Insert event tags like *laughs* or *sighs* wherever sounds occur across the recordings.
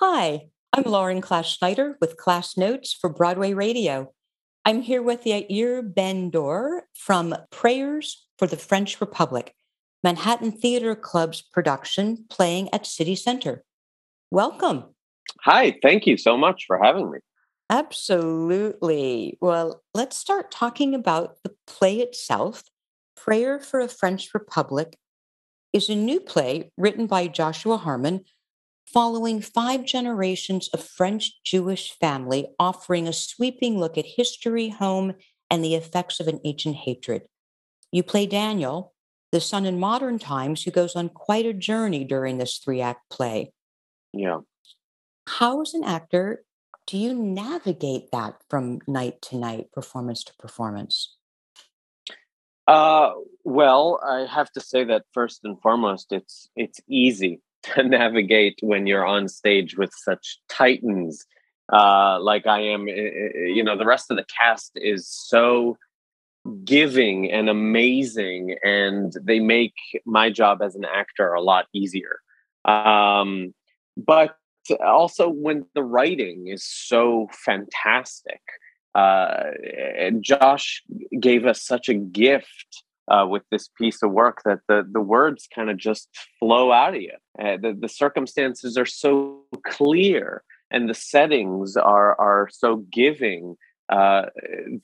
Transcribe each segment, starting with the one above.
Hi, I'm Lauren Class Schneider with Class Notes for Broadway Radio. I'm here with Yair Ben-Dor from Prayers for the French Republic, Manhattan Theater Club's production playing at City Center. Welcome. Hi, thank you so much for having me. Absolutely. Well, let's start talking about the play itself. Prayer for a French Republic is a new play written by Joshua Harmon following five generations of French Jewish family, offering a sweeping look at history, home, and the effects of an ancient hatred. You play Daniel, the son in modern times who goes on quite a journey during this three act play. Yeah. How, as an actor, do you navigate that from night to night, performance to performance? Uh, well, I have to say that first and foremost, it's it's easy to navigate when you're on stage with such titans uh, like I am. Eh, eh, you know, the rest of the cast is so giving and amazing, and they make my job as an actor a lot easier. Um, but also, when the writing is so fantastic, uh, Josh gave us such a gift uh, with this piece of work that the the words kind of just flow out of you. Uh, the the circumstances are so clear, and the settings are are so giving uh,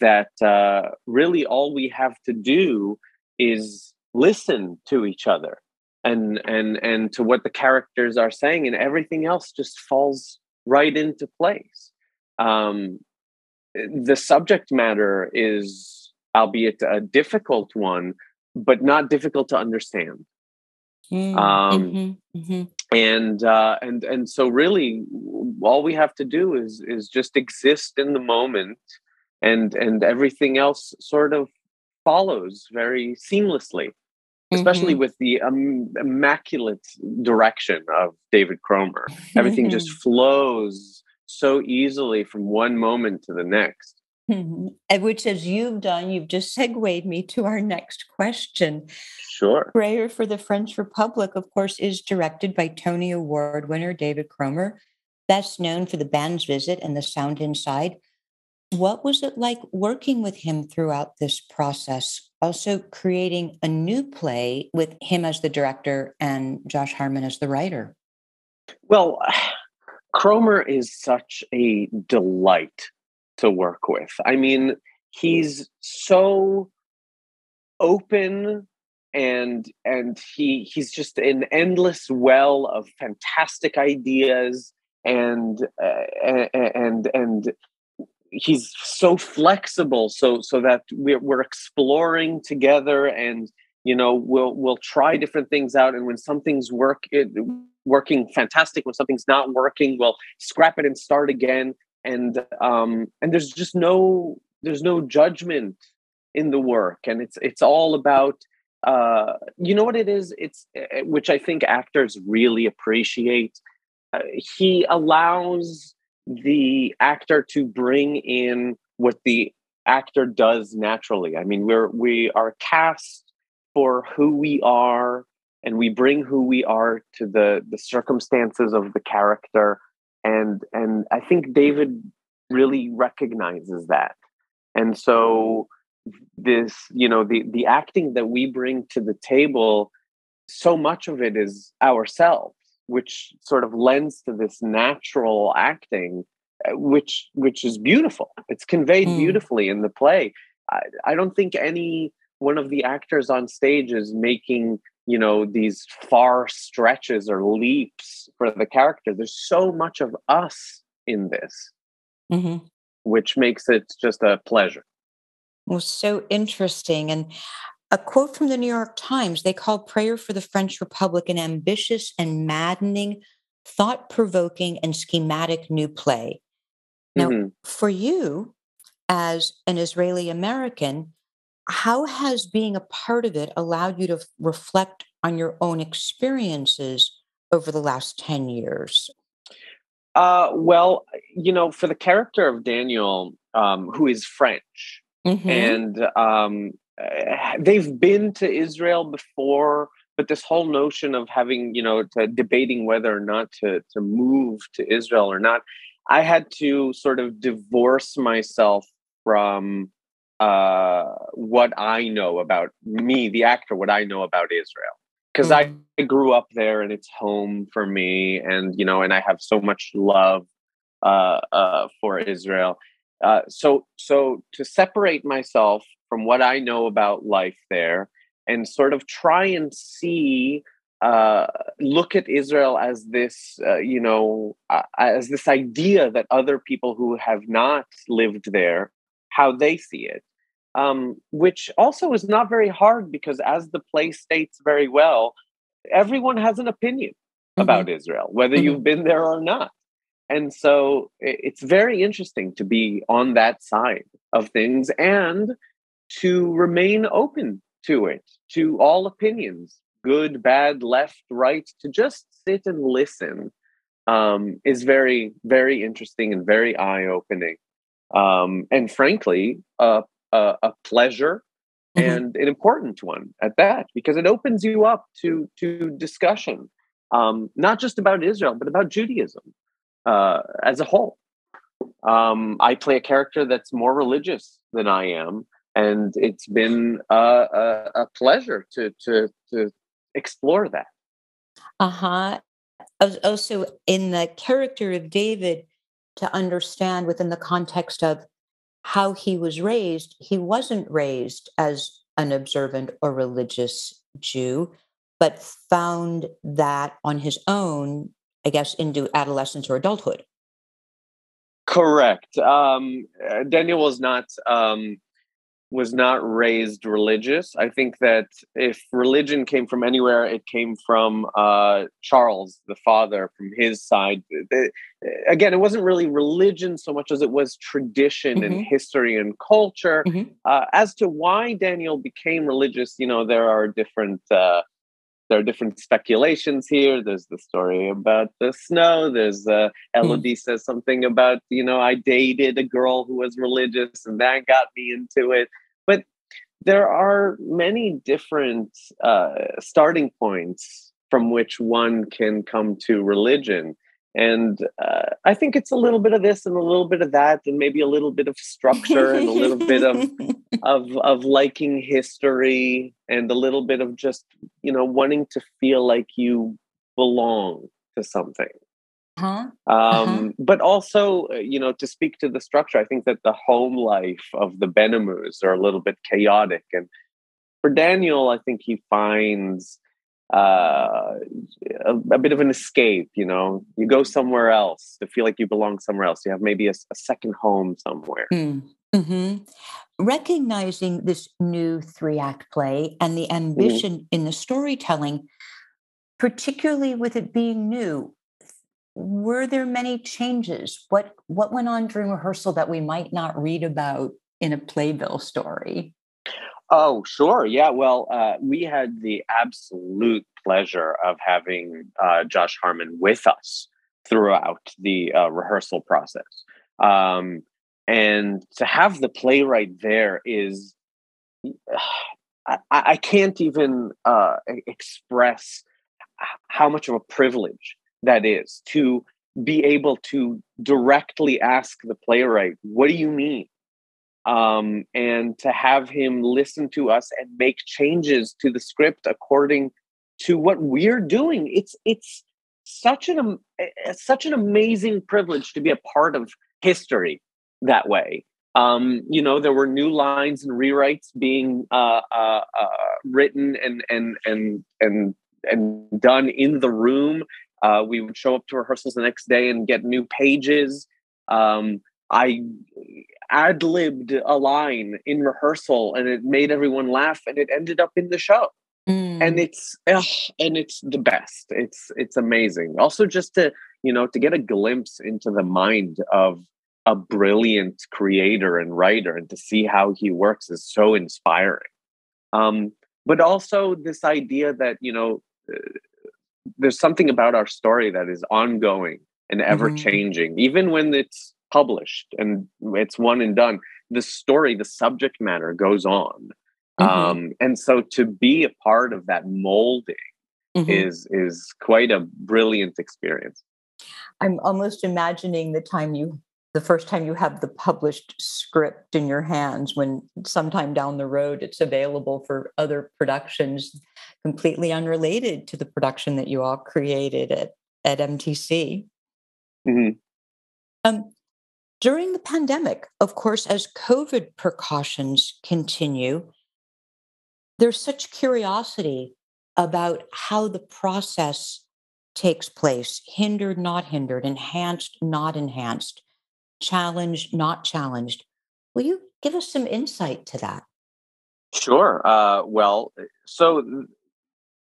that uh, really all we have to do is listen to each other and and and to what the characters are saying, and everything else just falls right into place. Um, the subject matter is albeit a difficult one, but not difficult to understand. Mm, um, mm-hmm, mm-hmm. And uh, and and so really, all we have to do is is just exist in the moment, and and everything else sort of follows very seamlessly. Especially mm-hmm. with the um, immaculate direction of David Cromer, everything just *laughs* flows so easily from one moment to the next. Mm-hmm. Which, as you've done, you've just segued me to our next question. Sure. Prayer for the French Republic, of course, is directed by Tony Award winner David Cromer, best known for The Band's Visit and The Sound Inside. What was it like working with him throughout this process? Also, creating a new play with him as the director and Josh Harmon as the writer? Well, *sighs* Cromer is such a delight to work with. I mean, he's so open and and he he's just an endless well of fantastic ideas and uh, and and he's so flexible so so that we're, we're exploring together and you know we'll we'll try different things out and when something's work it, working fantastic when something's not working we'll scrap it and start again and um and there's just no there's no judgment in the work and it's it's all about uh you know what it is? It's eh, eh, which i think actors really appreciate. Uh, he allows the actor to bring in what the actor does naturally. I mean we're we are cast for who we are and we bring who we are to the the circumstances of the character and and i think david really recognizes that. And so this you know the the acting that we bring to the table so much of it is ourselves which sort of lends to this natural acting uh, which which is beautiful. It's conveyed mm. beautifully in the play. I, I don't think any one of the actors on stage is making you know these far stretches or leaps for the character there's so much of us in this mm-hmm. which makes it just a pleasure well so interesting and a quote from the new york times they call prayer for the french republic an ambitious and maddening thought-provoking and schematic new play now mm-hmm. for you as an israeli american how has being a part of it allowed you to reflect on your own experiences over the last 10 years? Uh, well, you know, for the character of Daniel, um, who is French, mm-hmm. and um, eh, they've been to Israel before, but this whole notion of having you know to debating whether or not to to move to israel or not i had to sort of divorce myself from uh, what i know about me the actor what i know about israel. Because mm-hmm. I, I grew up there and it's home for me and you know and i have so much love uh, uh, for israel. Uh, so so to separate myself from what i know about life there and sort of try and see uh, look at Israel as this, uh, you know, uh, as this idea that other people who have not lived there, how they see it, um, which also is not very hard because, as the play states very well, everyone has an opinion mm-hmm. about Israel, whether mm-hmm. you've been there or not. And so it's very interesting to be on that side of things and to remain open to it, to all opinions, good, bad, left, right, to just sit and listen um, is very, very interesting and very eye opening. Um, and frankly, uh, uh, a pleasure mm-hmm. and an important one at that, because it opens you up to, to discussion, um, not just about Israel, but about Judaism uh, as a whole. Um, I play a character that's more religious than I am and it's been a, a, a pleasure to to to explore that. Uh huh. Also, in the character of David, to understand within the context of how he was raised, he wasn't raised as an observant or religious Jew, but found that on his own, I guess, into adolescence or adulthood. Correct. Um, uh, Daniel was not um, was not raised religious. I think that if religion came from anywhere, it came from uh, Charles, the father, from his side. again, it wasn't really religion so much as it was tradition mm-hmm. and history and culture. Mm-hmm. Uh, as to why Daniel became religious, you know, there are different. Uh, there are different speculations here. There's the story about the snow. There's uh. Elodie mm. says something about you know I dated a girl who was religious and that got me into it. But there are many different uh, starting points from which one can come to religion. And uh, I think it's a little bit of this and a little bit of that, and maybe a little bit of structure and a little bit of *laughs* of of liking history and a little bit of just you know wanting to feel like you belong to something. Uh-huh. Um, uh-huh. But also, uh, you know, to speak to the structure, I think that the home life of the Benhamous are a little bit chaotic, and for Daniel, I think he finds uh, a, a, bit of an escape. You know, you go somewhere else to feel like you belong somewhere else. You have maybe a, a second home somewhere. Mm. Mm-hmm. Recognizing this new three act play and the mm-hmm. ambition mm-hmm. in the storytelling, particularly with it being new, were there many changes? What what went on during rehearsal that we might not read about in a playbill story? Oh, sure. Yeah. Well, uh, we had the absolute pleasure of having uh, Josh Harmon with us throughout the uh, rehearsal process. Um, and to have the playwright there is, *sighs* I, I can't even uh, express how much of a privilege that is to be able to directly ask the playwright, What do you mean? Um, and to have him listen to us and make changes to the script according to what we're doing. It's it's such an it's such an amazing privilege to be a part of history that way. Um, you know, there were new lines and rewrites being uh, uh, uh, written and and and and and done in the room. Uh, we would show up to rehearsals the next day and get new pages. Um, I ad libbed a line in rehearsal and it made everyone laugh and it ended up in the show. Mm. And it's ugh, and it's the best. It's it's amazing. Also, just to you know to get a glimpse into the mind of a brilliant creator and writer and to see how he works is so inspiring. Um, but also this idea that you know uh, there's something about our story that is ongoing and ever mm-hmm. changing, mm-hmm. even when it's published and it's one and done the story the subject matter goes on mm-hmm. um, and so to be a part of that molding mm-hmm. is is quite a brilliant experience. I'm almost imagining the time you the first time you have the published script in your hands when sometime down the road it's available for other productions completely unrelated to the production that you all created at, at mtc mm-hmm. um, during the pandemic of course as covid precautions continue there's such curiosity about how the process takes place hindered not hindered enhanced not enhanced challenged, not challenged. Will you give us some insight to that? Sure. Uh, well, so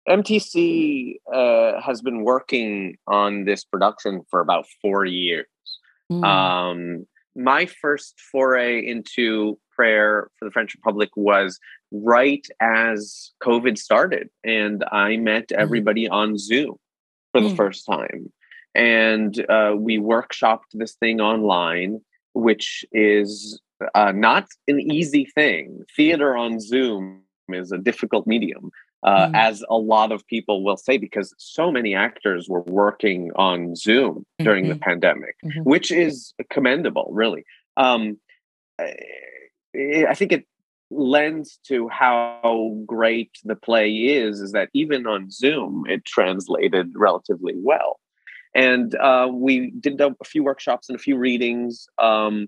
MTC uh, has been working on this production for about four years. Mm. Um, my first foray into prayer for the French Republic was right as COVID started, and I met mm-hmm. everybody mm. on Zoom for the mm. first time and uh, we workshopped this thing online, which is uh, not an easy thing. Theater on Zoom is a difficult medium, uh, mm. as a lot of people will say, because so many actors were working on Zoom during mm-hmm. the pandemic, mm-hmm. which is commendable, really. Um, I think it lends to how great the play is, is that even on Zoom, it translated relatively well and uh, we did a, few workshops and a few readings um,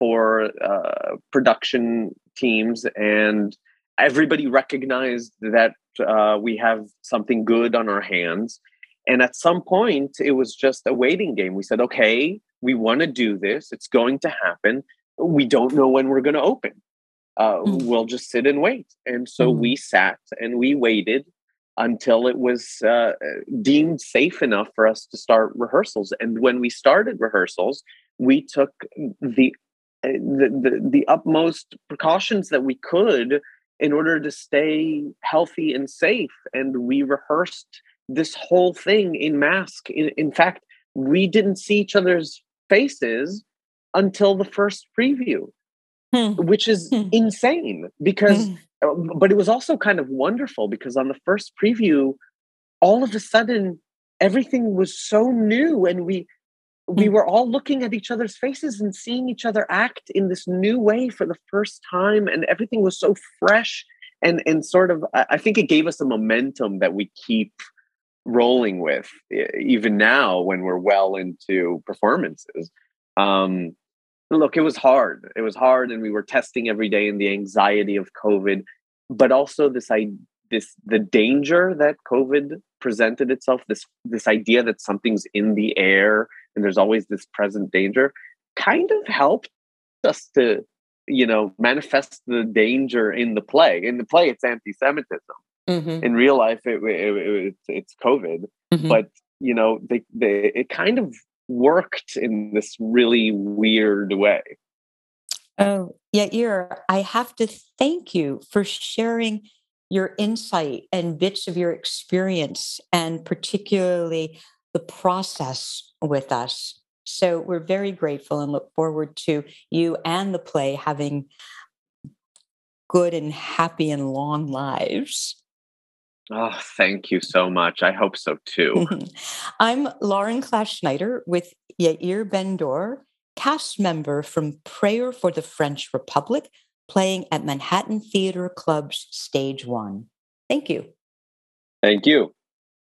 for uh, production teams and everybody recognized that uh, we have something good on our hands and at some point it was just a waiting game we said okay we want to do this it's going to happen we don't know when we're going to open uh, mm. we'll just sit and wait and so mm. we sat and we waited until it was uh, deemed safe enough for us to start rehearsals. And when we started rehearsals, we took the uh, the, the, the utmost precautions that we could in order to stay healthy and safe. And we rehearsed this whole thing in mask. In, in fact, we didn't see each other's faces until the first preview, hmm. which is hmm. insane because hmm. Uh, but it was also kind of wonderful because on the first preview, all of a sudden everything was so new and we we mm. were all looking at each other's faces and seeing each other act in this new way for the first time and everything was so fresh and and sort of i think it gave us a momentum that we keep rolling with even now when we're well into performances um look, it was hard. It was hard, and we were testing every day in the anxiety of COVID, but also this I this the danger that COVID presented itself. This this idea that something's in the air and there's always this present danger, kind of helped us to you know manifest the danger in the play. In the play, it's anti-Semitism. Mm-hmm. In real life, it, it, it, it's COVID, mm-hmm. but you know they, they it kind of worked in this really weird way. Oh, Yair, I have to thank you for sharing your insight and bits of your experience, and particularly the process with us. So we're very grateful and look forward to you and the play having good and happy and long lives. Oh, thank you so much. I hope so too. *laughs* I'm Lauren Class Schneider with Yair Ben-Dor, cast member from Prayer for the French Republic, playing at Manhattan Theater Club's Stage One. Thank you. Thank you.